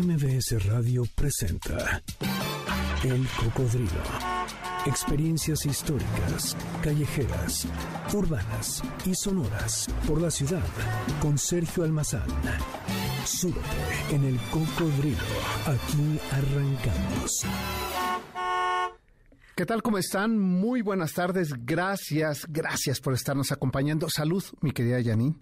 MBS Radio presenta El Cocodrilo. Experiencias históricas, callejeras, urbanas y sonoras por la ciudad con Sergio Almazán. Súbete en El Cocodrilo. Aquí arrancamos. ¿Qué tal? ¿Cómo están? Muy buenas tardes. Gracias, gracias por estarnos acompañando. Salud, mi querida Janine,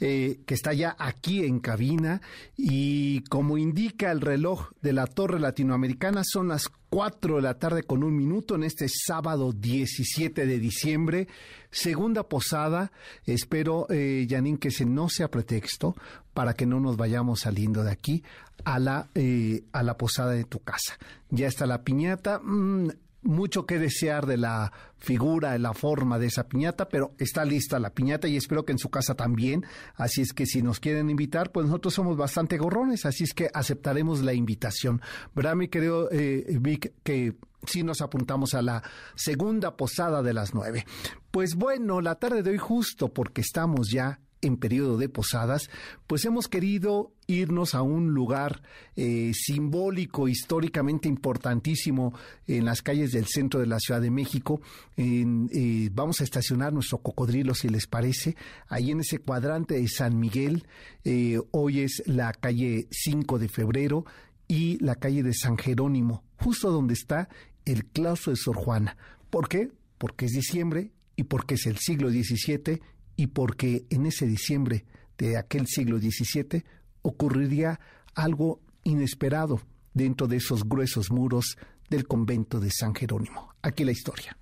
eh, que está ya aquí en cabina. Y como indica el reloj de la Torre Latinoamericana, son las 4 de la tarde con un minuto en este sábado 17 de diciembre. Segunda posada. Espero, eh, Janine, que ese no sea pretexto para que no nos vayamos saliendo de aquí a la, eh, a la posada de tu casa. Ya está la piñata. Mm, mucho que desear de la figura, de la forma de esa piñata, pero está lista la piñata y espero que en su casa también. Así es que si nos quieren invitar, pues nosotros somos bastante gorrones, así es que aceptaremos la invitación. ¿Verdad, mi querido eh, Vic, que si nos apuntamos a la segunda posada de las nueve? Pues bueno, la tarde de hoy justo porque estamos ya en periodo de posadas, pues hemos querido irnos a un lugar eh, simbólico, históricamente importantísimo en las calles del centro de la Ciudad de México. Eh, vamos a estacionar nuestro cocodrilo, si les parece, ahí en ese cuadrante de San Miguel. Eh, hoy es la calle 5 de febrero y la calle de San Jerónimo, justo donde está el claustro de Sor Juana. ¿Por qué? Porque es diciembre y porque es el siglo XVII y porque en ese diciembre de aquel siglo XVII ocurriría algo inesperado dentro de esos gruesos muros del convento de San Jerónimo. Aquí la historia.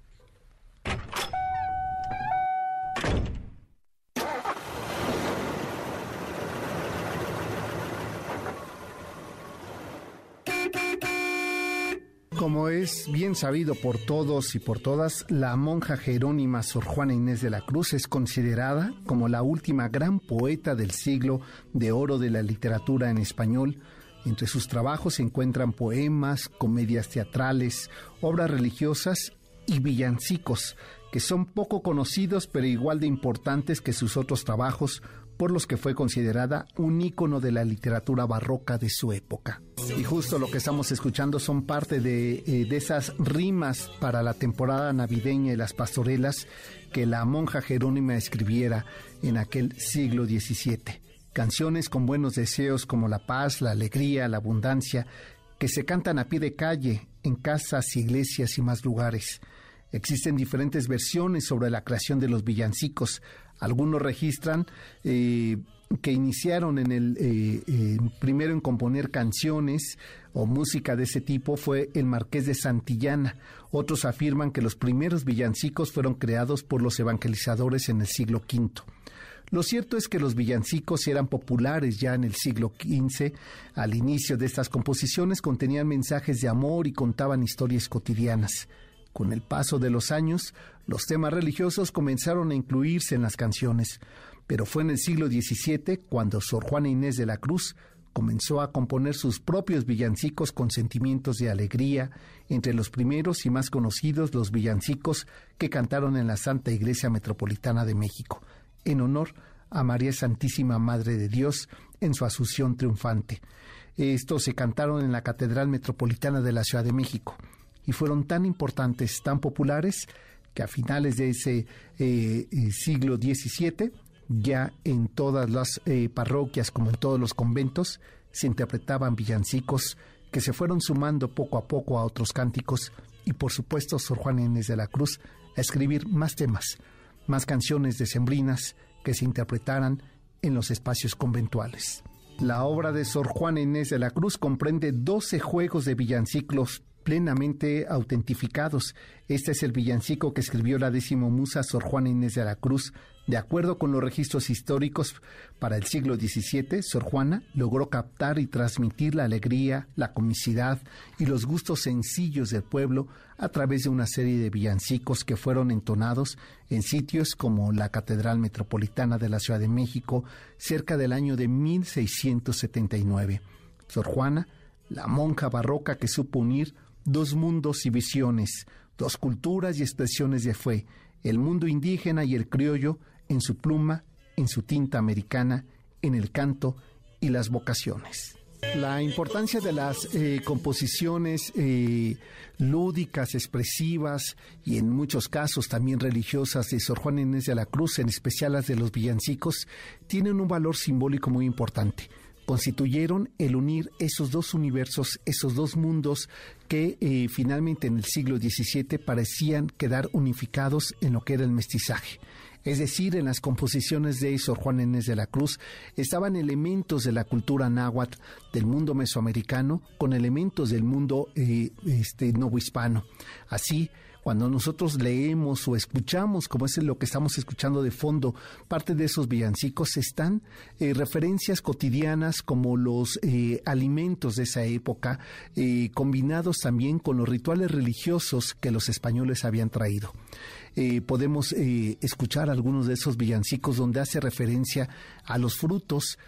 Como es bien sabido por todos y por todas, la monja jerónima Sor Juana Inés de la Cruz es considerada como la última gran poeta del siglo de oro de la literatura en español. Entre sus trabajos se encuentran poemas, comedias teatrales, obras religiosas y villancicos, que son poco conocidos pero igual de importantes que sus otros trabajos por los que fue considerada un ícono de la literatura barroca de su época. Y justo lo que estamos escuchando son parte de, eh, de esas rimas para la temporada navideña y las pastorelas que la monja Jerónima escribiera en aquel siglo XVII. Canciones con buenos deseos como la paz, la alegría, la abundancia, que se cantan a pie de calle, en casas, iglesias y más lugares. Existen diferentes versiones sobre la creación de los villancicos, algunos registran eh, que iniciaron en el eh, primero en componer canciones o música de ese tipo fue el Marqués de Santillana. Otros afirman que los primeros villancicos fueron creados por los evangelizadores en el siglo V. Lo cierto es que los villancicos eran populares ya en el siglo XV. Al inicio de estas composiciones contenían mensajes de amor y contaban historias cotidianas. Con el paso de los años, los temas religiosos comenzaron a incluirse en las canciones, pero fue en el siglo XVII cuando Sor Juana Inés de la Cruz comenzó a componer sus propios villancicos con sentimientos de alegría, entre los primeros y más conocidos los villancicos que cantaron en la Santa Iglesia Metropolitana de México, en honor a María Santísima Madre de Dios en su asunción triunfante. Estos se cantaron en la Catedral Metropolitana de la Ciudad de México y fueron tan importantes, tan populares, que a finales de ese eh, eh, siglo XVII, ya en todas las eh, parroquias como en todos los conventos, se interpretaban villancicos que se fueron sumando poco a poco a otros cánticos y por supuesto Sor Juana Inés de la Cruz a escribir más temas, más canciones decembrinas que se interpretaran en los espacios conventuales. La obra de Sor Juana Inés de la Cruz comprende 12 juegos de villanciclos plenamente autentificados. Este es el villancico que escribió la décimo musa Sor Juana Inés de la Cruz. De acuerdo con los registros históricos para el siglo XVII, Sor Juana logró captar y transmitir la alegría, la comicidad y los gustos sencillos del pueblo a través de una serie de villancicos que fueron entonados en sitios como la Catedral Metropolitana de la Ciudad de México cerca del año de 1679. Sor Juana, la monja barroca que supo unir dos mundos y visiones, dos culturas y expresiones de fe, el mundo indígena y el criollo en su pluma, en su tinta americana, en el canto y las vocaciones. La importancia de las eh, composiciones eh, lúdicas, expresivas y en muchos casos también religiosas de Sor Juan Inés de la Cruz, en especial las de los villancicos, tienen un valor simbólico muy importante constituyeron el unir esos dos universos, esos dos mundos que eh, finalmente en el siglo XVII parecían quedar unificados en lo que era el mestizaje. Es decir, en las composiciones de Sor Juan Inés de la Cruz estaban elementos de la cultura náhuatl del mundo mesoamericano con elementos del mundo eh, este, novohispano. Así, cuando nosotros leemos o escuchamos, como es lo que estamos escuchando de fondo, parte de esos villancicos están eh, referencias cotidianas como los eh, alimentos de esa época, eh, combinados también con los rituales religiosos que los españoles habían traído. podemos escuchar algunos de esos villancicos donde hace referencia a los frutos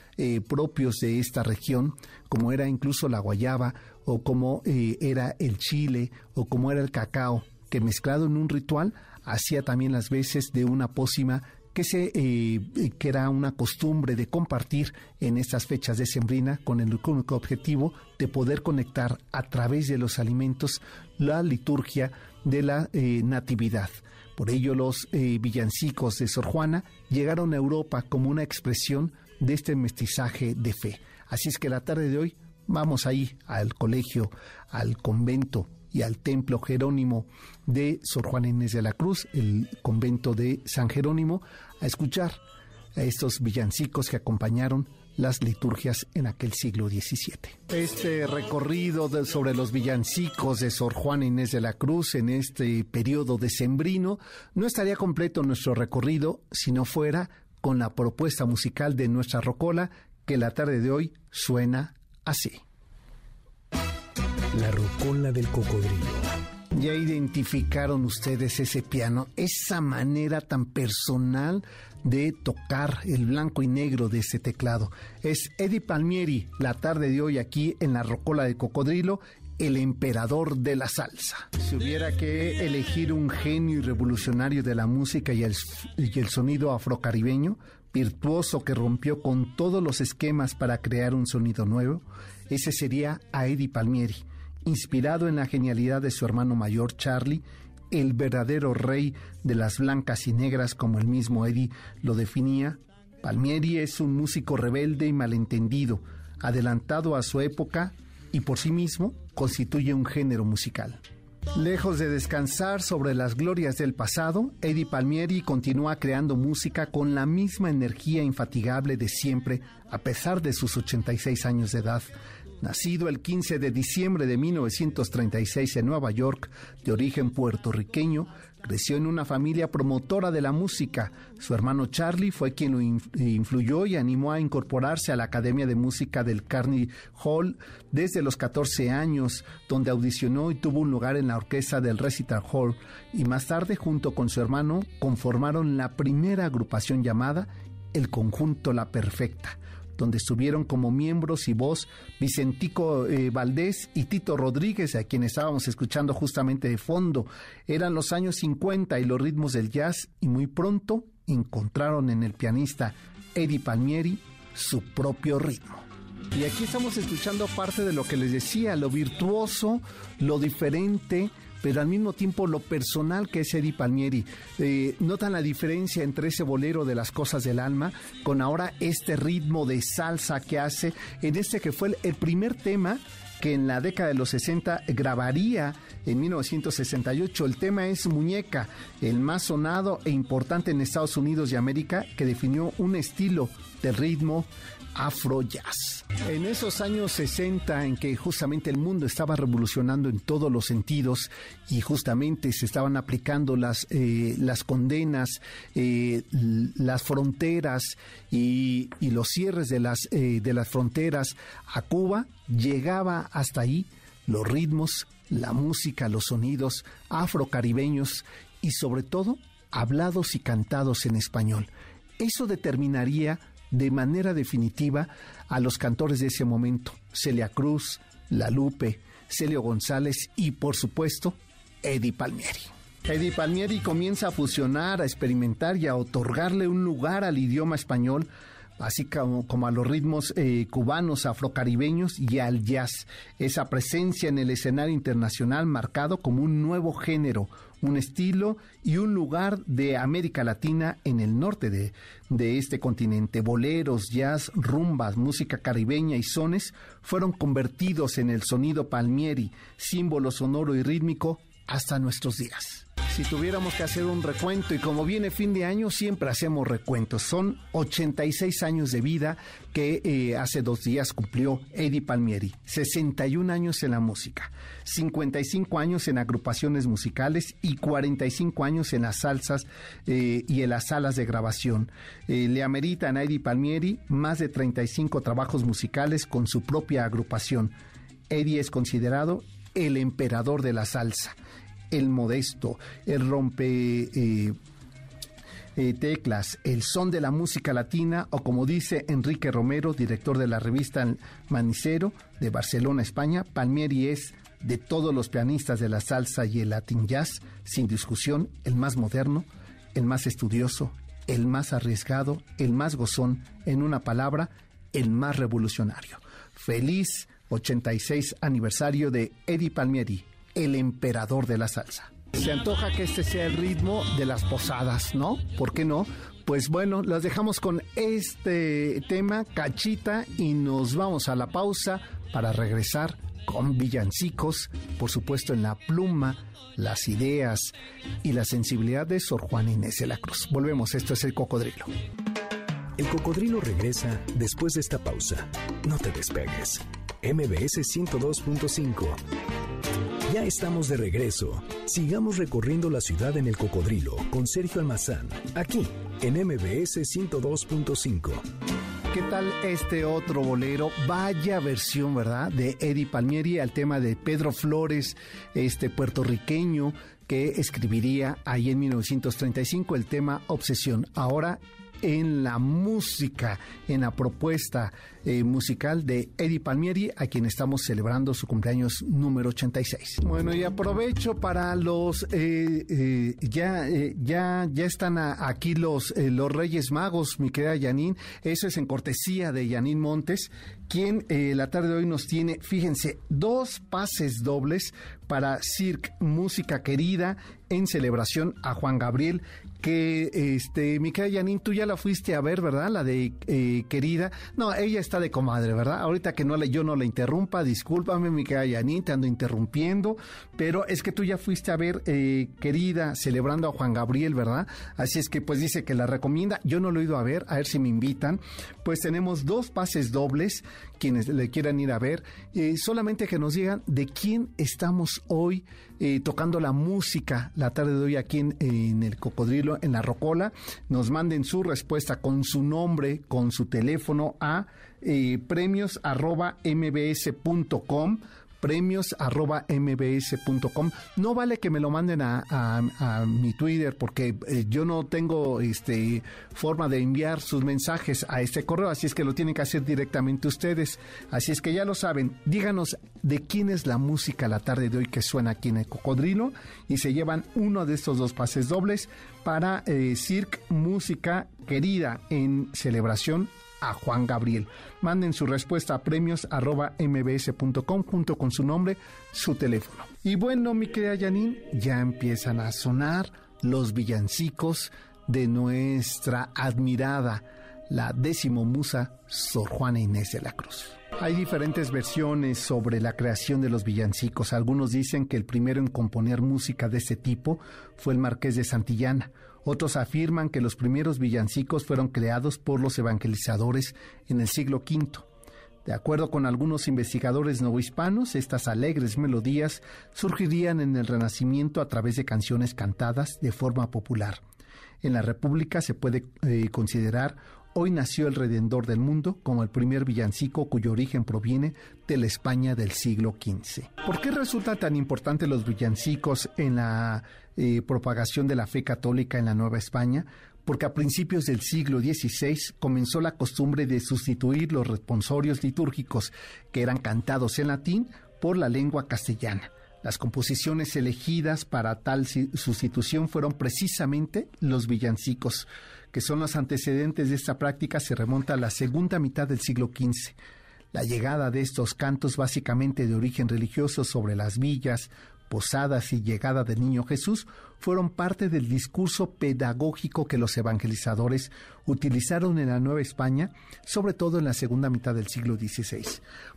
propios de esta región, como era incluso la guayaba, o como era el chile, o como era el cacao mezclado en un ritual hacía también las veces de una pócima que, se, eh, que era una costumbre de compartir en estas fechas de sembrina con el único objetivo de poder conectar a través de los alimentos la liturgia de la eh, natividad. Por ello los eh, villancicos de Sor Juana llegaron a Europa como una expresión de este mestizaje de fe. Así es que la tarde de hoy vamos ahí al colegio, al convento y al templo Jerónimo de Sor Juana Inés de la Cruz, el convento de San Jerónimo, a escuchar a estos villancicos que acompañaron las liturgias en aquel siglo XVII. Este recorrido sobre los villancicos de Sor Juana Inés de la Cruz en este periodo decembrino no estaría completo nuestro recorrido si no fuera con la propuesta musical de nuestra rocola que la tarde de hoy suena así. La rocola del cocodrilo. Ya identificaron ustedes ese piano, esa manera tan personal de tocar el blanco y negro de ese teclado. Es Eddie Palmieri, la tarde de hoy aquí en la Rocola del Cocodrilo, el emperador de la salsa. Si hubiera que elegir un genio y revolucionario de la música y el, y el sonido afrocaribeño, virtuoso que rompió con todos los esquemas para crear un sonido nuevo, ese sería a Eddie Palmieri inspirado en la genialidad de su hermano mayor Charlie, el verdadero rey de las blancas y negras como el mismo Eddie lo definía, Palmieri es un músico rebelde y malentendido, adelantado a su época y por sí mismo constituye un género musical. Lejos de descansar sobre las glorias del pasado, Eddie Palmieri continúa creando música con la misma energía infatigable de siempre, a pesar de sus 86 años de edad, Nacido el 15 de diciembre de 1936 en Nueva York, de origen puertorriqueño, creció en una familia promotora de la música. Su hermano Charlie fue quien lo influyó y animó a incorporarse a la Academia de Música del Carnegie Hall desde los 14 años, donde audicionó y tuvo un lugar en la orquesta del Recital Hall, y más tarde, junto con su hermano, conformaron la primera agrupación llamada El Conjunto La Perfecta donde estuvieron como miembros y voz Vicentico eh, Valdés y Tito Rodríguez, a quien estábamos escuchando justamente de fondo. Eran los años 50 y los ritmos del jazz y muy pronto encontraron en el pianista Eddie Palmieri su propio ritmo. Y aquí estamos escuchando parte de lo que les decía, lo virtuoso, lo diferente, pero al mismo tiempo lo personal que es Eddie Palmieri. Eh, ¿Notan la diferencia entre ese bolero de las cosas del alma con ahora este ritmo de salsa que hace en este que fue el, primer tema que en la década de los 60 grabaría en 1968. El tema es Muñeca, el más sonado e importante en Estados Unidos y América, que definió un estilo de ritmo afro jazz. En esos años 60 en que justamente el mundo estaba revolucionando en todos los sentidos y justamente se estaban aplicando las, eh, las condenas, eh, las fronteras y, los cierres de las, eh, de las fronteras a Cuba, llegaba hasta ahí los ritmos, la música, los sonidos afrocaribeños y sobre todo hablados y cantados en español. Eso determinaría de manera definitiva a los cantores de ese momento, Celia Cruz, La Lupe, Celio González y por supuesto Eddie Palmieri. Eddie Palmieri comienza a fusionar, a experimentar y a otorgarle un lugar al idioma español así como, a los ritmos eh, cubanos, afrocaribeños y al jazz. Esa presencia en el escenario internacional marcado como un nuevo género, un estilo y un lugar de América Latina en el norte de, de este continente. Boleros, jazz, rumbas, música caribeña y sones fueron convertidos en el sonido palmieri, símbolo sonoro y rítmico hasta nuestros días si tuviéramos que hacer un recuento, y como viene fin de año, siempre hacemos recuentos. Son 86 años de vida que eh, hace dos días cumplió Eddie Palmieri, 61 años en la música, 55 años en agrupaciones musicales y 45 años en las salsas eh, y en las salas de grabación. Eh, le ameritan a Eddie Palmieri más de 35 trabajos musicales con su propia agrupación. Eddie es considerado el emperador de la salsa el modesto, el rompe eh, eh, teclas, el son de la música latina o como dice Enrique Romero, director de la revista Manicero de Barcelona, España, Palmieri es de todos los pianistas de la salsa y el latin jazz, sin discusión, el más moderno, el más estudioso, el más arriesgado, el más gozón, en una palabra, el más revolucionario. Feliz 86 aniversario de Eddie Palmieri, el emperador de la salsa. Se antoja que este sea el ritmo de las posadas, ¿no? ¿Por qué no? Pues bueno, las dejamos con este tema, cachita, y nos vamos a la pausa para regresar con villancicos, por supuesto en la pluma, las ideas y la sensibilidad de Sor Juan Inés de la Cruz. Volvemos, esto es el cocodrilo. El cocodrilo regresa después de esta pausa. No te despegues. MBS 102.5 ya estamos de regreso. Sigamos recorriendo la ciudad en el cocodrilo con Sergio Almazán, aquí en MBS 102.5. ¿Qué tal este otro bolero? Vaya versión, ¿verdad? De Eddie Palmieri al tema de Pedro Flores, este puertorriqueño que escribiría ahí en 1935 el tema Obsesión. Ahora en la música, en la propuesta eh, musical de Eddie Palmieri, a quien estamos celebrando su cumpleaños número 86. Bueno, y aprovecho para los eh, eh, ya ya ya están aquí los los Reyes Magos, mi querida Yanin. Eso es en cortesía de Yanin Montes, quien la tarde de hoy nos tiene, fíjense, dos pases dobles para Cirque Música Querida en celebración a Juan Gabriel que este Micaela Yanin, tú ya la fuiste a ver, ¿verdad? La de eh, querida. No, ella está de comadre, ¿verdad? Ahorita que no le, yo no la interrumpa, discúlpame, Micaela Yanin, te ando interrumpiendo, pero es que tú ya fuiste a ver eh, querida celebrando a Juan Gabriel, ¿verdad? Así es que pues dice que la recomienda. Yo no lo he ido a ver, a ver si me invitan. Pues tenemos dos pases dobles, quienes le quieran ir a ver. Eh, solamente que nos digan de quién estamos hoy eh, tocando la música la tarde de hoy aquí en, el Cocodrilo, en la Rocola. Nos manden su respuesta con su nombre, con su teléfono a eh, premios arroba mbs.com premios arroba mbs.com. No vale que me lo manden a, mi Twitter porque eh, yo no tengo este forma de enviar sus mensajes a este correo, así es que lo tienen que hacer directamente ustedes. Así es que ya lo saben, díganos de quién es la música la tarde de hoy que suena aquí en el Cocodrilo y se llevan uno de estos dos pases dobles para eh, Cirque Música Querida en celebración Juan Gabriel. Manden su respuesta a premios mbs.com junto con su nombre, su teléfono. Y bueno, mi querida Janine, ya empiezan a sonar los villancicos de nuestra admirada, la décimo musa, Sor Juana Inés de la Cruz. Hay diferentes versiones sobre la creación de los villancicos. Algunos dicen que el primero en componer música de este tipo fue el marqués de Santillana, otros afirman que los primeros villancicos fueron creados por los evangelizadores en el siglo V. De acuerdo con algunos investigadores novohispanos, estas alegres melodías surgirían en el Renacimiento a través de canciones cantadas de forma popular. En la República se puede eh, considerar Hoy nació el Redentor del Mundo como el primer villancico cuyo origen proviene de la España del siglo XV. ¿Por qué resultan tan importantes los villancicos en la eh, propagación de la fe católica en la Nueva España? Porque a principios del siglo XVI comenzó la costumbre de sustituir los responsorios litúrgicos que eran cantados en latín por la lengua castellana Las composiciones elegidas para tal sustitución fueron precisamente los villancicos, que son los antecedentes de esta práctica, se remonta a la segunda mitad del siglo XV. La llegada de estos cantos básicamente de origen religioso sobre las villas, posadas y llegada del niño Jesús fueron parte del discurso pedagógico que los evangelizadores utilizaron en la Nueva España, sobre todo en la segunda mitad del siglo XVI.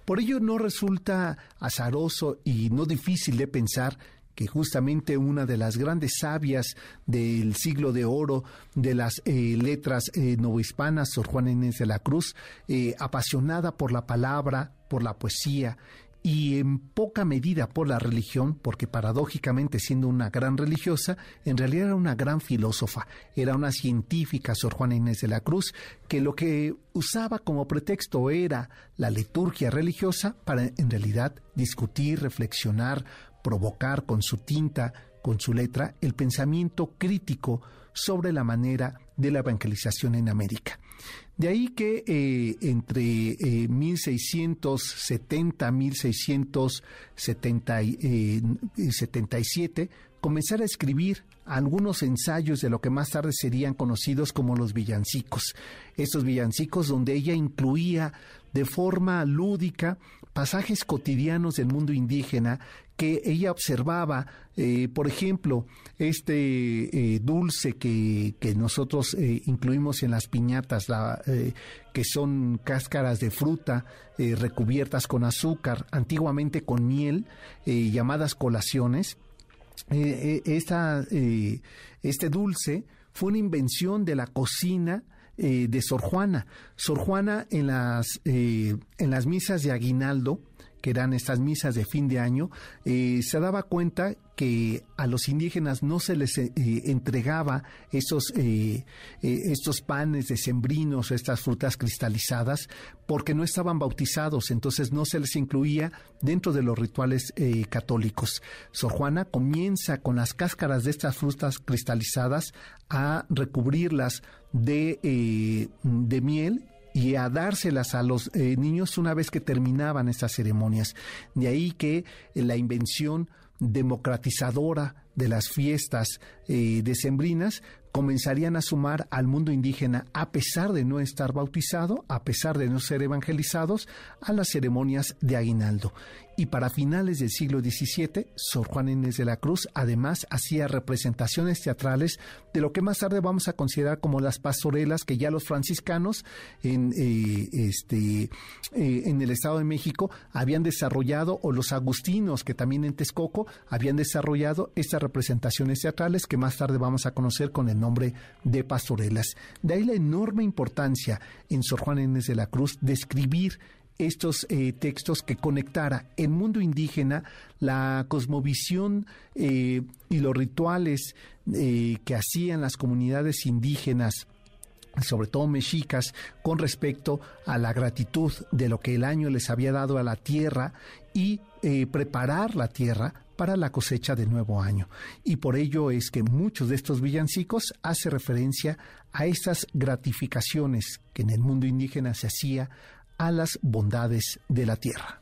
Por ello no resulta azaroso y no difícil de pensar que justamente una de las grandes sabias del siglo de oro de las eh, letras eh, novohispanas, Sor Juana Inés de la Cruz, eh, apasionada por la palabra, por la poesía y en poca medida por la religión, porque paradójicamente siendo una gran religiosa, en realidad era una gran filósofa, era una científica, Sor Juana Inés de la Cruz, que lo que usaba como pretexto era la liturgia religiosa para en realidad discutir, reflexionar, provocar con su tinta, con su letra, el pensamiento crítico sobre la manera de la evangelización en América. De ahí que eh, entre 1670 1677 comenzara a escribir algunos ensayos de lo que más tarde serían conocidos como los villancicos. Estos villancicos donde ella incluía de forma lúdica pasajes cotidianos del mundo indígena que ella observaba, eh, por ejemplo, este eh, dulce que, nosotros eh, incluimos en las piñatas, que son cáscaras de fruta recubiertas con azúcar, antiguamente con miel, llamadas colaciones. Esta, este dulce fue una invención de la cocina de Sor Juana. Sor Juana en las, en las misas de Aguinaldo, eran estas misas de fin de año, eh, se daba cuenta que a los indígenas no se les eh, entregaba esos, eh, estos panes sembrinos, estas frutas cristalizadas, porque no estaban bautizados, entonces no se les incluía dentro de los rituales católicos. Sor Juana comienza con las cáscaras de estas frutas cristalizadas a recubrirlas de, de miel y a dárselas a los eh, niños una vez que terminaban estas ceremonias. De ahí que eh, la invención democratizadora de las fiestas eh, decembrinas comenzarían a sumar al mundo indígena, a pesar de no estar bautizado, a pesar de no ser evangelizados, a las ceremonias de aguinaldo. Y para finales del siglo XVII, Sor Juan Inés de la Cruz además hacía representaciones teatrales de lo que más tarde vamos a considerar como las pastorelas que ya los franciscanos en, eh, este, eh, en el Estado de México habían desarrollado, o los agustinos que también en Texcoco habían desarrollado estas representaciones teatrales que más tarde vamos a conocer con el nombre de pastorelas. De ahí la enorme importancia en Sor Juan Inés de la Cruz de escribir estos eh, textos que conectara el mundo indígena, la cosmovisión eh, y los rituales eh, que hacían las comunidades indígenas sobre todo mexicas, con respecto a la gratitud de lo que el año les había dado a la tierra y preparar la tierra para la cosecha del nuevo año. Y por ello es que muchos de estos villancicos hace referencia a estas gratificaciones que en el mundo indígena se hacía a las bondades de la tierra.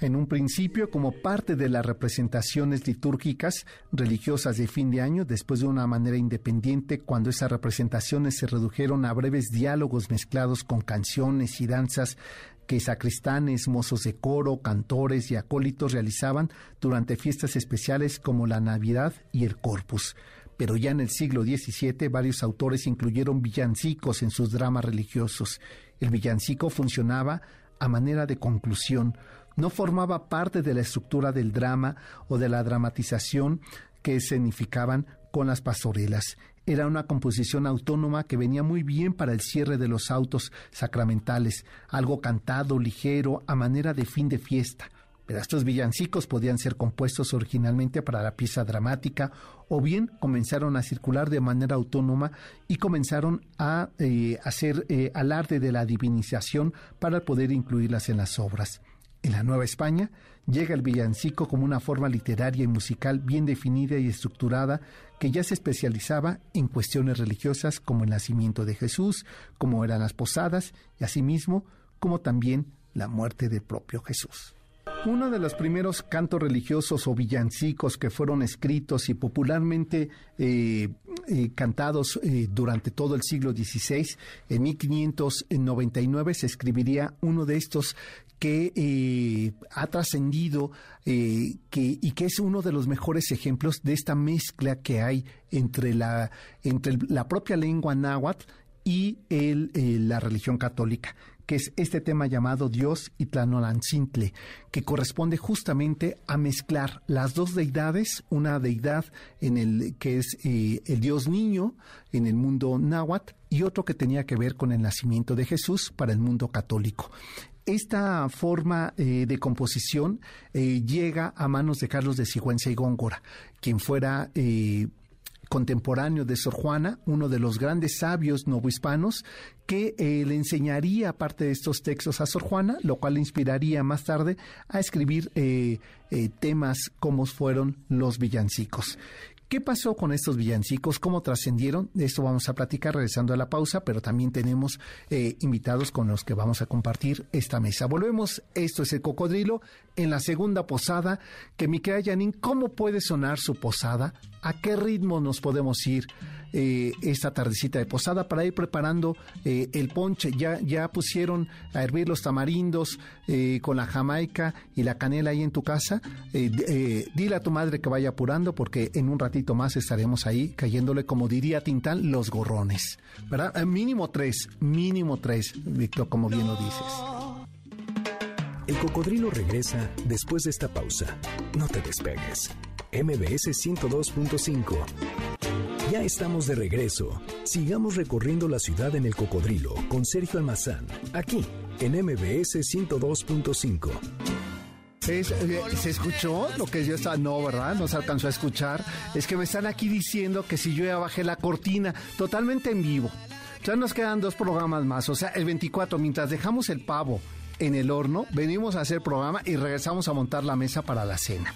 En un principio, como parte de las representaciones litúrgicas religiosas de fin de año, después de una manera independiente, cuando esas representaciones se redujeron a breves diálogos mezclados con canciones y danzas que sacristanes, mozos de coro, cantores y acólitos realizaban durante fiestas especiales como la Navidad y el Corpus. Pero ya en el siglo XVII varios autores incluyeron villancicos en sus dramas religiosos el villancico funcionaba a manera de conclusión, no formaba parte de la estructura del drama o de la dramatización que significaban con las pastorelas. Era una composición autónoma que venía muy bien para el cierre de los autos sacramentales, algo cantado, ligero, a manera de fin de fiesta. Pero estos villancicos podían ser compuestos originalmente para la pieza dramática o bien comenzaron a circular de manera autónoma y comenzaron a eh, hacer eh, alarde de la divinización para poder incluirlas en las obras. En la Nueva España llega el villancico como una forma literaria y musical bien definida y estructurada que ya se especializaba en cuestiones religiosas como el nacimiento de Jesús, como eran las posadas y asimismo como también la muerte del propio Jesús. Uno de los primeros cantos religiosos o villancicos que fueron escritos y popularmente eh, eh, cantados eh, durante todo el siglo XVI, en 1599 se escribiría uno de estos que ha trascendido que, y que es uno de los mejores ejemplos de esta mezcla que hay entre la, entre la propia lengua náhuatl y el, la religión católica que es este tema llamado Dios y Tlanolancintle, que corresponde justamente a mezclar las dos deidades, una deidad en el que es eh, el Dios niño en el mundo náhuatl y otro que tenía que ver con el nacimiento de Jesús para el mundo católico. Esta forma eh, de composición eh, llega a manos de Carlos de Sigüenza y Góngora, quien fuera contemporáneo de Sor Juana, uno de los grandes sabios novohispanos, que eh, le enseñaría parte de estos textos a Sor Juana, lo cual le inspiraría más tarde a escribir eh, eh, temas como fueron los villancicos. ¿Qué pasó con estos villancicos? ¿Cómo trascendieron? De esto vamos a platicar regresando a la pausa, pero también tenemos invitados con los que vamos a compartir esta mesa. Volvemos, esto es el cocodrilo, en la segunda posada, que mi querida ¿cómo puede sonar su posada? ¿A qué ritmo nos podemos ir? Eh, esta tardecita de posada para ir preparando eh, el ponche. Ya, ya pusieron a hervir los tamarindos eh, con la jamaica y la canela ahí en tu casa. dile a tu madre que vaya apurando porque en un ratito más estaremos ahí cayéndole, como diría Tintán, los gorrones. ¿Verdad? mínimo tres, mínimo tres, Víctor, como bien lo dices. El cocodrilo regresa después de esta pausa. No te despegues. MBS 102.5 ya estamos de regreso. Sigamos recorriendo la ciudad en el cocodrilo con Sergio Almazán, aquí en MBS 102.5. Eh, ¿Se, escuchó lo que yo estaba? No, ¿verdad? No se alcanzó a escuchar. Es que me están aquí diciendo que si yo ya bajé la cortina totalmente en vivo. Ya nos quedan dos programas más. O sea, el 24, mientras dejamos el pavo en el horno, venimos a hacer programa y regresamos a montar la mesa para la cena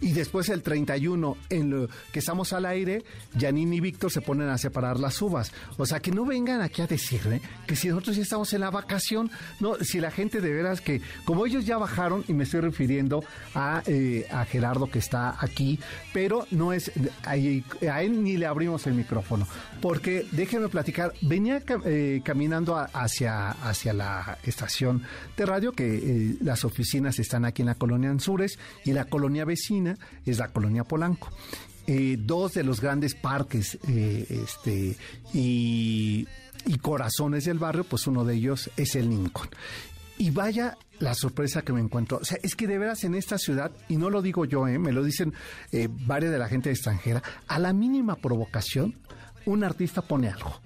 y después el 31 en lo que estamos al aire, Janine y Víctor se ponen a separar las uvas. O sea, que no vengan aquí a decirle que si nosotros ya estamos en la vacación, no, si la gente de veras que, como ellos ya bajaron, y me estoy refiriendo a, eh, a Gerardo que está aquí, pero no es, a, él ni le abrimos el micrófono, porque déjenme platicar, venía eh, caminando hacia, hacia la estación de radio, que eh, las oficinas están aquí en la colonia Anzures y la colonia vecina es la colonia Polanco. Eh, dos de los grandes parques eh, este, y, corazones del barrio, pues uno de ellos es el Lincoln. Y vaya la sorpresa que me encuentro. O sea, es que de veras en esta ciudad, y no lo digo yo, eh, me lo dicen varias de la gente extranjera, a la mínima provocación, un artista pone algo.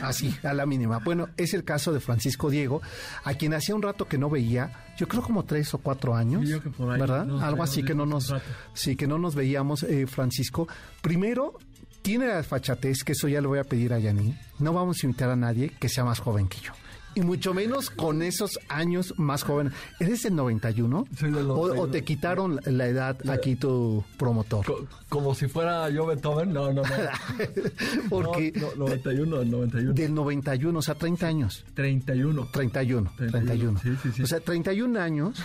Así, a la mínima. Bueno, es el caso de Francisco Diego, a quien hacía un rato que no veía, yo creo como tres o cuatro años, ¿verdad? Algo así que no nos, sí, que no nos veíamos, eh, Francisco. Primero, tiene la desfachatez, que eso ya le voy a pedir a Yaní. No vamos a invitar a nadie que sea más joven que yo y mucho menos con esos años más jóvenes. ¿Eres del 91? Soy del 91. O, te quitaron la edad aquí tu promotor? como si fuera yo Beethoven, no, no, no. Porque... No, 91, del 91. Del 91, o sea, 30 años. 31. 31, 31. Sí, sí, sí. O sea, 31 años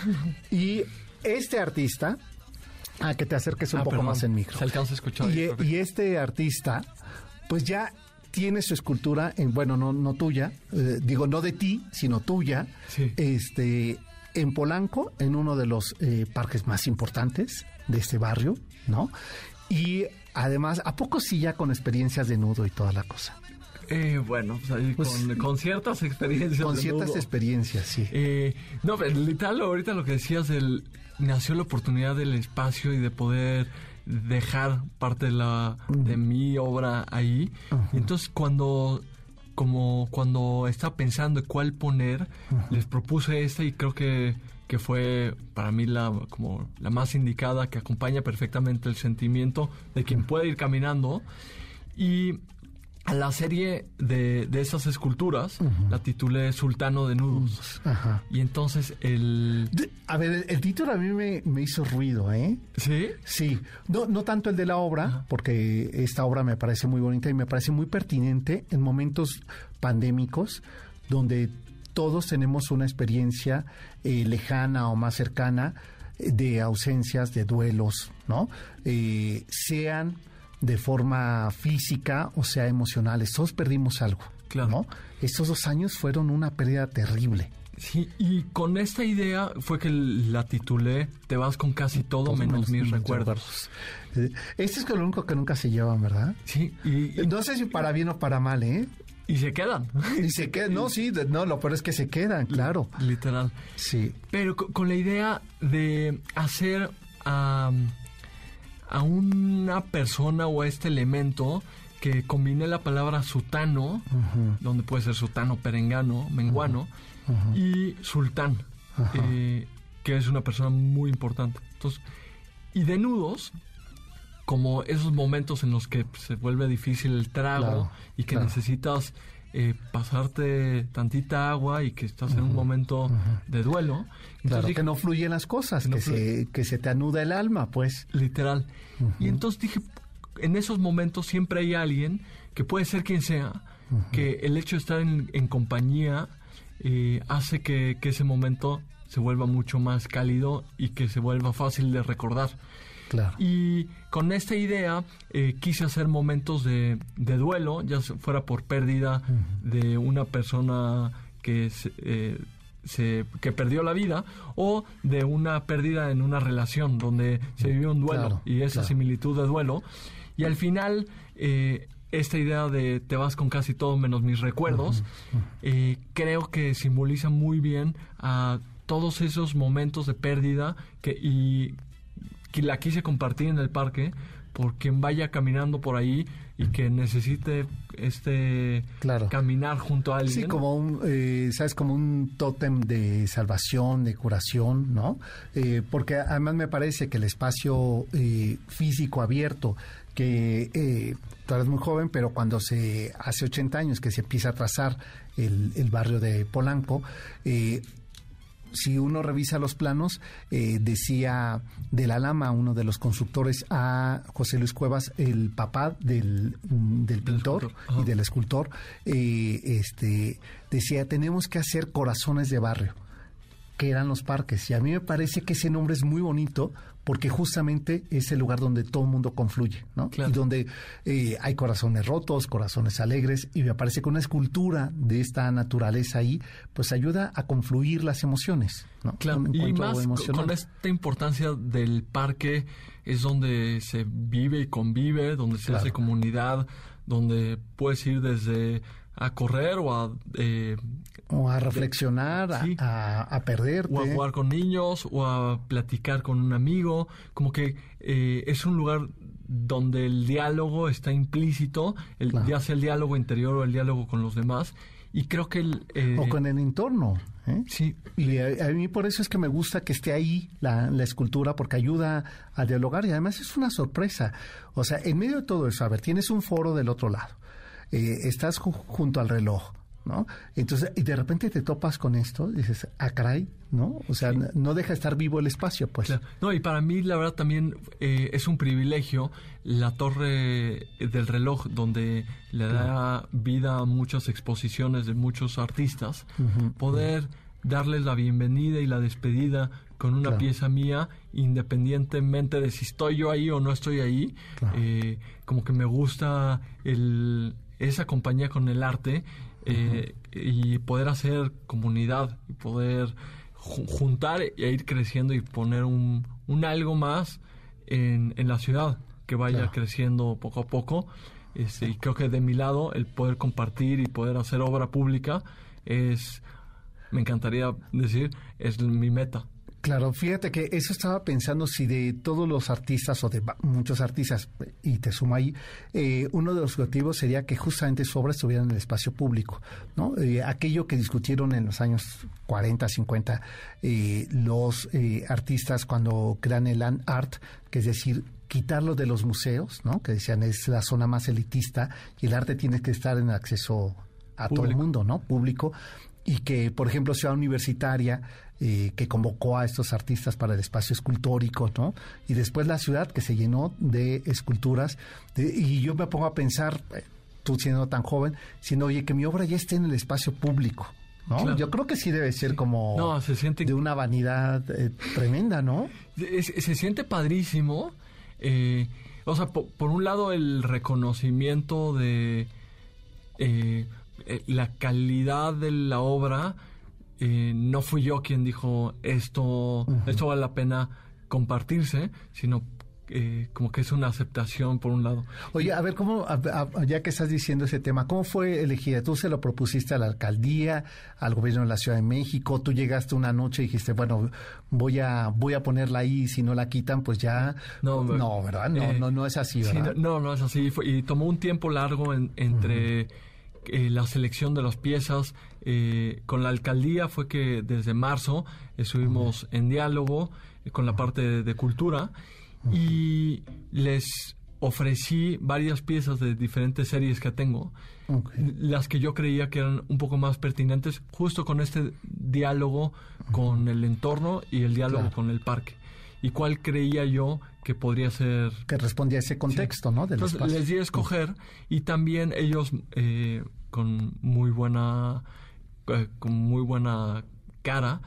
y este artista... A que te acerques un ah, poco más en micro. Se alcanza a escuchar. Y, y este artista, pues ya tiene su escultura, en, bueno, no, no tuya, eh, digo, no de ti, sino tuya, este, en Polanco, en uno de los eh, parques más importantes de este barrio, ¿no? Y además, ¿a poco sí ya con experiencias de nudo y toda la cosa? Eh, bueno, pues ahí pues, con, ciertas experiencias. Con ciertas experiencias, sí. no, pero literal, ahorita lo que decías, del, nació la oportunidad del espacio y de poder dejar parte de la de mi obra ahí. Y entonces cuando como cuando estaba pensando cuál poner, les propuse esta y creo que, que fue para mí la como la más indicada que acompaña perfectamente el sentimiento de quien puede ir caminando. Y la serie de, de esas esculturas la titulé Sultano de Nudos. Y entonces el... a ver, el, título a mí me, hizo ruido, ¿eh? ¿Sí? Sí. No, no tanto el de la obra, porque esta obra me parece muy bonita y me parece muy pertinente en momentos pandémicos donde todos tenemos una experiencia eh, lejana o más cercana de ausencias, de duelos, ¿no? Eh, sean de forma física o sea emocionales. Todos perdimos algo, claro. ¿no? Estos dos años fueron una pérdida terrible. Sí, y con esta idea fue que la titulé Te vas con casi todo menos, mis recuerdos. Este es lo único que nunca se llevan, ¿verdad? Sí. Y, no sé si para bien o para mal, ¿eh? Y se quedan. Y se quedan, no, sí, no, lo peor es que se quedan, claro. Literal. Sí. Pero con, la idea de hacer a, a una persona o a este elemento que combine la palabra sutano, donde puede ser sutano, perengano, menguano, y sultán, eh, que es una persona muy importante. Entonces, y de nudos, como esos momentos en los que se vuelve difícil el trago y que necesitas eh, pasarte tantita agua y que estás en un momento de duelo. Entonces que no fluyen las cosas, que, se, que se te anuda el alma, pues. Literal. Y entonces dije, en esos momentos siempre hay alguien, que puede ser quien sea, que el hecho de estar en, compañía eh, hace que, que ese momento se vuelva mucho más cálido y que se vuelva fácil de recordar. Y con esta idea eh, quise hacer momentos de, duelo, ya fuera por pérdida de una persona que eh, se, que perdió la vida o de una pérdida en una relación donde se vivió un duelo y esa similitud de duelo. Y al final, eh, esta idea de te vas con casi todo menos mis recuerdos, creo que simboliza muy bien a todos esos momentos de pérdida que, y la quise compartir en el parque por quien vaya caminando por ahí y que necesite este caminar junto a alguien. Sí, como un, eh, sabes, como un tótem de salvación, de curación, ¿no? Eh, porque además me parece que el espacio eh, físico abierto, que tú eres muy joven, pero cuando se hace 80 años que se empieza a trazar el, el barrio de Polanco, si uno revisa los planos, eh, decía de la Lama, uno de los constructores, a José Luis Cuevas, el papá del, del pintor y del escultor, eh, este, decía, tenemos que hacer corazones de barrio que eran los parques. Y a mí me parece que ese nombre es muy bonito porque justamente es el lugar donde todo el mundo confluye, ¿no? Y donde eh, hay corazones rotos, corazones alegres, y me parece que una escultura de esta naturaleza ahí, pues ayuda a confluir las emociones, ¿no? Claro, y más con esta importancia del parque es donde se vive y convive, donde se hace comunidad, donde puedes ir desde a correr o a... Eh, o a reflexionar, a, a, perderte. O a jugar con niños, o a platicar con un amigo. Como que eh, es un lugar donde el diálogo está implícito, el, ya sea el diálogo interior o el diálogo con los demás. Y creo que el... Eh, o con el entorno. Sí. Y a, mí por eso es que me gusta que esté ahí la, la, escultura, porque ayuda a dialogar y además es una sorpresa. O sea, en medio de todo eso, a ver, tienes un foro del otro lado eh, estás junto al reloj, ¿no? Entonces, y de repente te topas con esto, dices, ah, caray, ¿no? O sea, no deja estar vivo el espacio, pues. No, y para mí, la verdad, también eh, es un privilegio la torre del reloj, donde le da vida a muchas exposiciones de muchos artistas, poder darles la bienvenida y la despedida con una pieza mía, independientemente de si estoy yo ahí o no estoy ahí. Eh, como que me gusta el, esa compañía con el arte eh, y poder hacer comunidad y poder juntar e ir creciendo y poner un, un algo más en, en, la ciudad que vaya creciendo poco a poco. Este, y creo que de mi lado el poder compartir y poder hacer obra pública es, me encantaría decir, es mi meta. Claro, fíjate que eso estaba pensando si de todos los artistas o de muchos artistas, y te sumo ahí, eh, uno de los objetivos sería que justamente su obra estuviera en el espacio público, ¿no? Eh, aquello que discutieron en los años 40, 50 eh, los artistas cuando crean el land art, que es decir, quitarlo de los museos, ¿no? Que decían es la zona más elitista y el arte tiene que estar en acceso a todo el mundo, ¿no? Público y que, por ejemplo, Ciudad Universitaria, eh, que convocó a estos artistas para el espacio escultórico, ¿no? Y después la ciudad que se llenó de esculturas. y yo me pongo a pensar, eh, tú siendo tan joven, siendo, oye, que mi obra ya esté en el espacio público. ¿no? Yo creo que sí debe ser como no, se siente... de una vanidad eh, tremenda, ¿no? Se, siente padrísimo. Eh, o sea, por, un lado el reconocimiento de eh, la calidad de la obra. No fui yo quien dijo esto, esto vale la pena compartirse, sino eh, como que es una aceptación por un lado. Oye, a ver, ¿cómo, ya que estás diciendo ese tema, ¿cómo fue elegida? ¿Tú se lo propusiste a la alcaldía, al gobierno de la Ciudad de México? ¿Tú llegaste una noche y dijiste, bueno, voy a voy a ponerla ahí y si no la quitan, pues ya... No, no ¿verdad? No, eh, no, no es así, ¿verdad? no, no es así. y tomó un tiempo largo entre... Eh, la selección de las piezas con la alcaldía fue que desde marzo estuvimos en diálogo con la parte de cultura y les ofrecí varias piezas de diferentes series que tengo, las que yo creía que eran un poco más pertinentes, justo con este diálogo con el entorno y el diálogo con el parque. ¿Y cuál creía yo que podría ser... Que respondía a ese contexto, ¿no? Entonces les di a escoger y también ellos eh, con muy buena... Eh, con muy buena cara,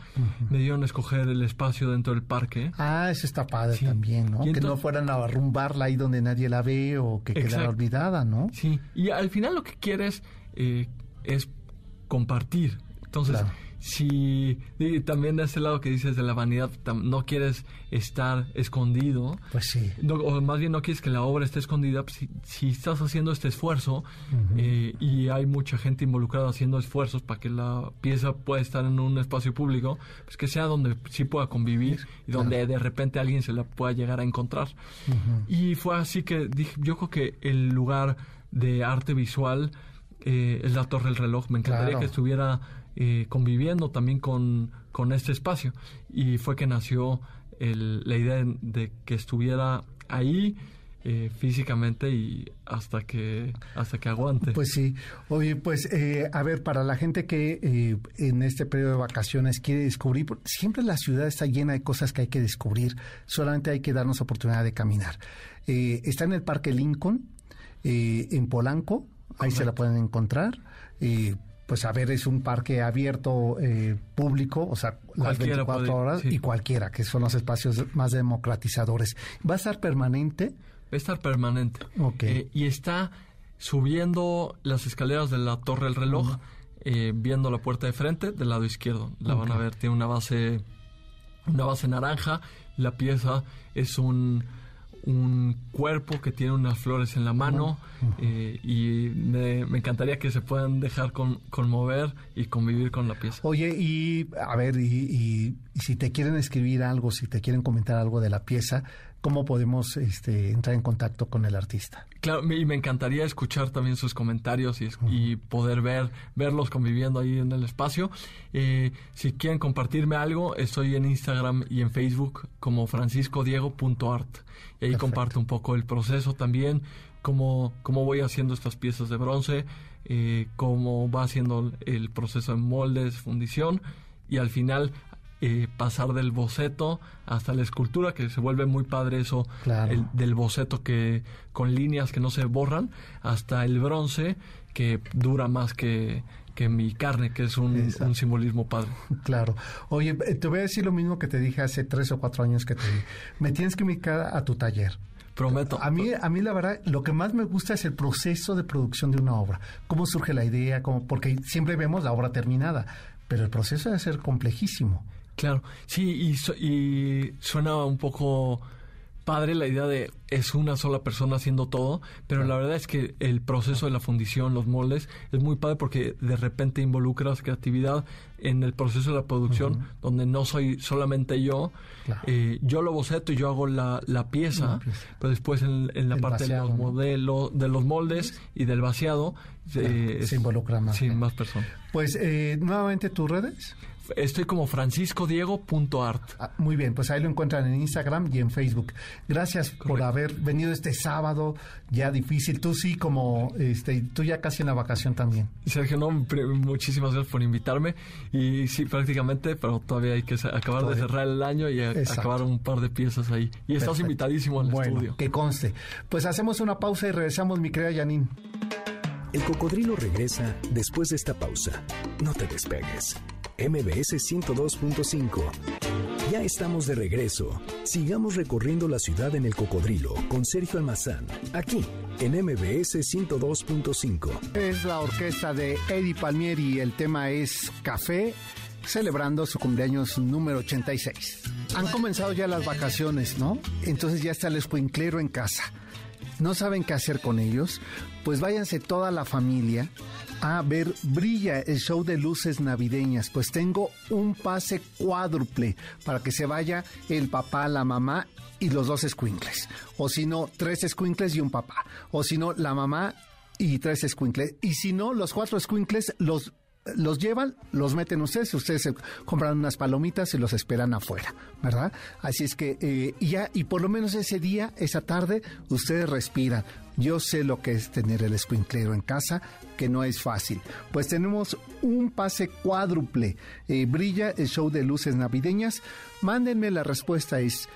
me dieron a escoger el espacio dentro del parque. Ah, eso está padre también, ¿no? que no fueran a arrumbarla ahí donde nadie la ve o que quedara olvidada, ¿no? Sí, y al final lo que quieres eh, es compartir. Entonces, si y también ese lado que dices de la vanidad, no quieres estar escondido, pues sí. o más bien no quieres que la obra esté escondida, pues si, estás haciendo este esfuerzo eh, y hay mucha gente involucrada haciendo esfuerzos para que la pieza pueda estar en un espacio público, pues que sea donde sí pueda convivir y donde de repente alguien se la pueda llegar a encontrar. Y fue así que dije, yo creo que el lugar de arte visual eh, es la Torre del Reloj. Me encantaría que estuviera eh, conviviendo también con, con, este espacio. Y fue que nació la idea de que estuviera ahí eh, físicamente y hasta que hasta que aguante. Pues sí. Oye, pues eh, a ver, para la gente que en este periodo de vacaciones quiere descubrir, siempre la ciudad está llena de cosas que hay que descubrir, solamente hay que darnos oportunidad de caminar. está en el Parque Lincoln, en Polanco, ahí se la pueden encontrar pues a ver, es un parque abierto eh, público, o sea, las 24 horas y cualquiera, que son los espacios más democratizadores. ¿Va a estar permanente? Va a estar permanente. Ok. Eh, y está subiendo las escaleras de la Torre del Reloj, eh, viendo la puerta de frente del lado izquierdo. La van a ver, tiene una base, una base naranja. La pieza es un un cuerpo que tiene unas flores en la mano eh, y me, encantaría que se puedan dejar con, conmover y convivir con la pieza. Oye, y a ver, y, si te quieren escribir algo, si te quieren comentar algo de la pieza, ¿cómo podemos este, entrar en contacto con el artista? Claro, y me encantaría escuchar también sus comentarios y, poder ver verlos conviviendo ahí en el espacio. Eh, si quieren compartirme algo, estoy en Instagram y en Facebook como franciscodiego.art. Y ahí comparto un poco el proceso también, cómo, cómo voy haciendo estas piezas de bronce, eh, cómo va haciendo el proceso en moldes, fundición y al final eh, pasar del boceto hasta la escultura, que se vuelve muy padre eso, del boceto que con líneas que no se borran, hasta el bronce que dura más que, que mi carne, que es un, simbolismo padre. Claro. Oye, eh, te voy a decir lo mismo que te dije hace tres o cuatro años que te dije. Me tienes que invitar a tu taller. Prometo. A mí, a mí la verdad, lo que más me gusta es el proceso de producción de una obra. Cómo surge la idea, cómo, porque siempre vemos la obra terminada, pero el proceso debe ser complejísimo. Claro, sí, y, y suena un poco padre la idea de es una sola persona haciendo todo, pero la verdad es que el proceso de la fundición, los moldes, es muy padre porque de repente involucras creatividad en el proceso de la producción, donde no soy solamente yo, eh, yo lo boceto y yo hago la, la, pieza, pero después en, la parte de los modelos, de los moldes y del vaciado, eh, se involucra más. Sí, más personas. Pues eh, nuevamente tus redes. Estoy como franciscodiego.art. Ah, muy bien, pues ahí lo encuentran en Instagram y en Facebook. Gracias por haber venido este sábado, ya difícil. Tú sí, como este, tú ya casi en la vacación también. Sergio, no, muchísimas gracias por invitarme. Y sí, prácticamente, pero todavía hay que acabar de cerrar el año y acabar un par de piezas ahí. Y estás invitadísimo al bueno, estudio. Que conste. Pues hacemos una pausa y regresamos, mi querida Janine. El cocodrilo regresa después de esta pausa. No te despegues. MBS 102.5. Ya estamos de regreso. Sigamos recorriendo la ciudad en el cocodrilo con Sergio Almazán, aquí en MBS 102.5. Es la orquesta de Eddie Palmieri el tema es Café, celebrando su cumpleaños número 86. Han comenzado ya las vacaciones, ¿no? Entonces ya está el escuinclero en casa. ¿No saben qué hacer con ellos? Pues váyanse toda la familia a ver Brilla, el show de luces navideñas. Pues tengo un pase cuádruple para que se vaya el papá, la mamá y los dos escuincles. O si no, tres escuincles y un papá. O si no, la mamá y tres escuincles. Y si no, los cuatro escuincles los los llevan, los meten ustedes, ustedes compran unas palomitas y los esperan afuera, ¿verdad? Así es que eh, ya, y por lo menos ese día, esa tarde, ustedes respiran. Yo sé lo que es tener el escuinclero en casa, que no es fácil. Pues tenemos un pase cuádruple. Eh, brilla el show de luces navideñas. Mándenme la respuesta, es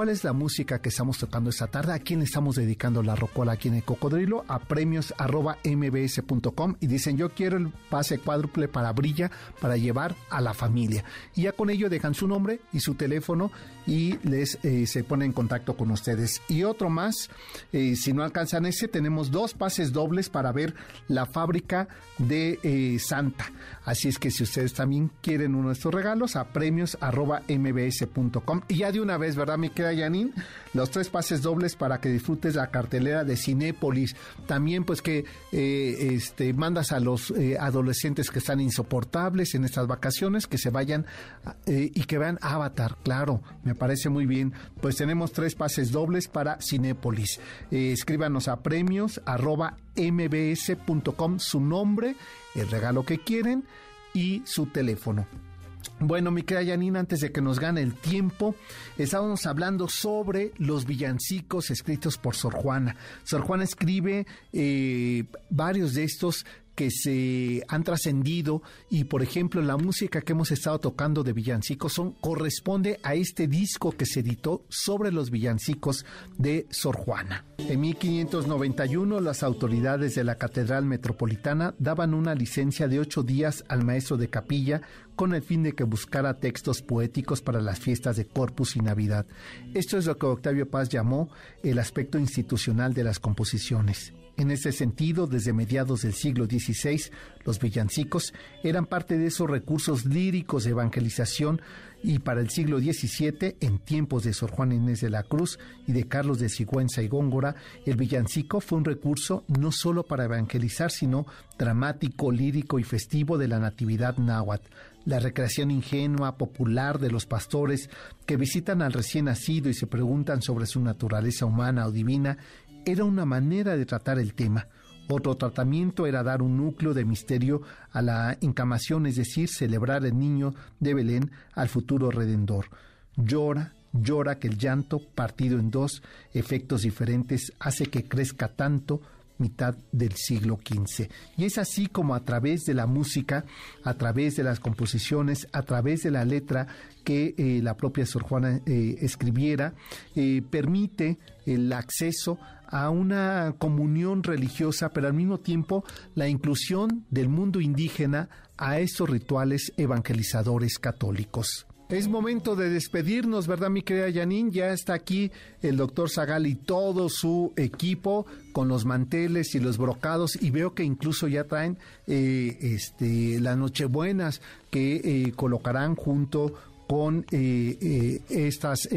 ¿Cuál es la música que estamos tocando esta tarde? ¿A quién estamos dedicando la rocola aquí en el Cocodrilo? A premios arroba mbs.com y dicen yo quiero el pase cuádruple para Brilla para llevar a la familia. Y ya con ello dejan su nombre y su teléfono y les eh, se pone en contacto con ustedes. Y otro más, eh, si no alcanzan ese, tenemos dos pases dobles para ver la fábrica de eh, Santa. Así es que si ustedes también quieren uno de estos regalos, a premios arroba mbs.com. Y ya de una vez, ¿verdad, mi querida Janine? Los tres pases dobles para que disfrutes la cartelera de Cinépolis. También, pues que este, mandas a los adolescentes que están insoportables en estas vacaciones que se vayan y que vean Avatar, claro, me parece muy bien. Pues tenemos tres pases dobles para Cinépolis. Eh, escríbanos a premios arroba mbs.com su nombre, el regalo que quieren y su teléfono. Bueno, mi querida Janina, antes de que nos gane el tiempo, estábamos hablando sobre los villancicos escritos por Sor Juana. Sor Juana escribe eh, varios de estos que se han trascendido y por ejemplo la música que hemos estado tocando de villancicos corresponde a este disco que se editó sobre los villancicos de Sor Juana. En 1591 las autoridades de la Catedral Metropolitana daban una licencia de ocho días al maestro de capilla con el fin de que buscara textos poéticos para las fiestas de Corpus y Navidad. Esto es lo que Octavio Paz llamó el aspecto institucional de las composiciones. En ese sentido, desde mediados del siglo XVI, los villancicos eran parte de esos recursos líricos de evangelización y para el siglo XVII, en tiempos de Sor Juana Inés de la Cruz y de Carlos de Sigüenza y Góngora, el villancico fue un recurso no solo para evangelizar, sino dramático, lírico y festivo de la Natividad náhuatl, la recreación ingenua, popular de los pastores que visitan al recién nacido y se preguntan sobre su naturaleza humana o divina era una manera de tratar el tema. Otro tratamiento era dar un núcleo de misterio a la incamación, es decir, celebrar el niño de Belén al futuro redentor. Llora, llora que el llanto, partido en dos efectos diferentes, hace que crezca tanto mitad del siglo XV. Y es así como a través de la música, a través de las composiciones, a través de la letra que eh, la propia Sor Juana eh, escribiera, eh, permite el acceso a una comunión religiosa, pero al mismo tiempo la inclusión del mundo indígena a estos rituales evangelizadores católicos. Es momento de despedirnos, ¿verdad, mi querida Janine? Ya está aquí el doctor Zagal y todo su equipo con los manteles y los brocados y veo que incluso ya traen eh, este, las nochebuenas que eh, colocarán junto con eh, estas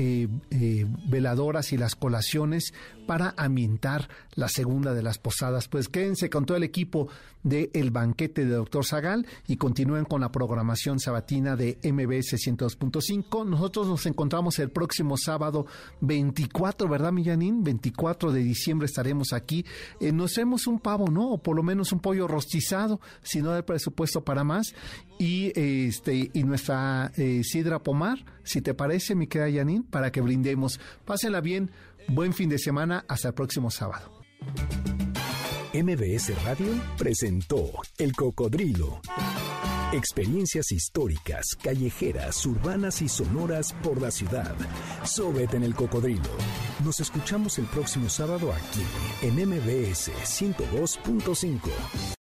veladoras y las colaciones para ambientar la segunda de las posadas. Pues quédense con todo el equipo de El Banquete de Doctor Zagal y continúen con la programación sabatina de MBS 102.5. Nosotros nos encontramos el próximo sábado 24, ¿verdad, Millanín? 24 de diciembre estaremos aquí. nos hacemos un pavo, ¿no? O por lo menos un pollo rostizado, si no hay presupuesto para más. Y, este, y nuestra sidra pomar, si te parece, mi querida Yanin, para que brindemos. Pásenla bien, buen fin de semana, hasta el próximo sábado. MBS Radio presentó El Cocodrilo. Experiencias históricas, callejeras, urbanas y sonoras por la ciudad. Sóbete en el cocodrilo. Nos escuchamos el próximo sábado aquí en MBS 102.5.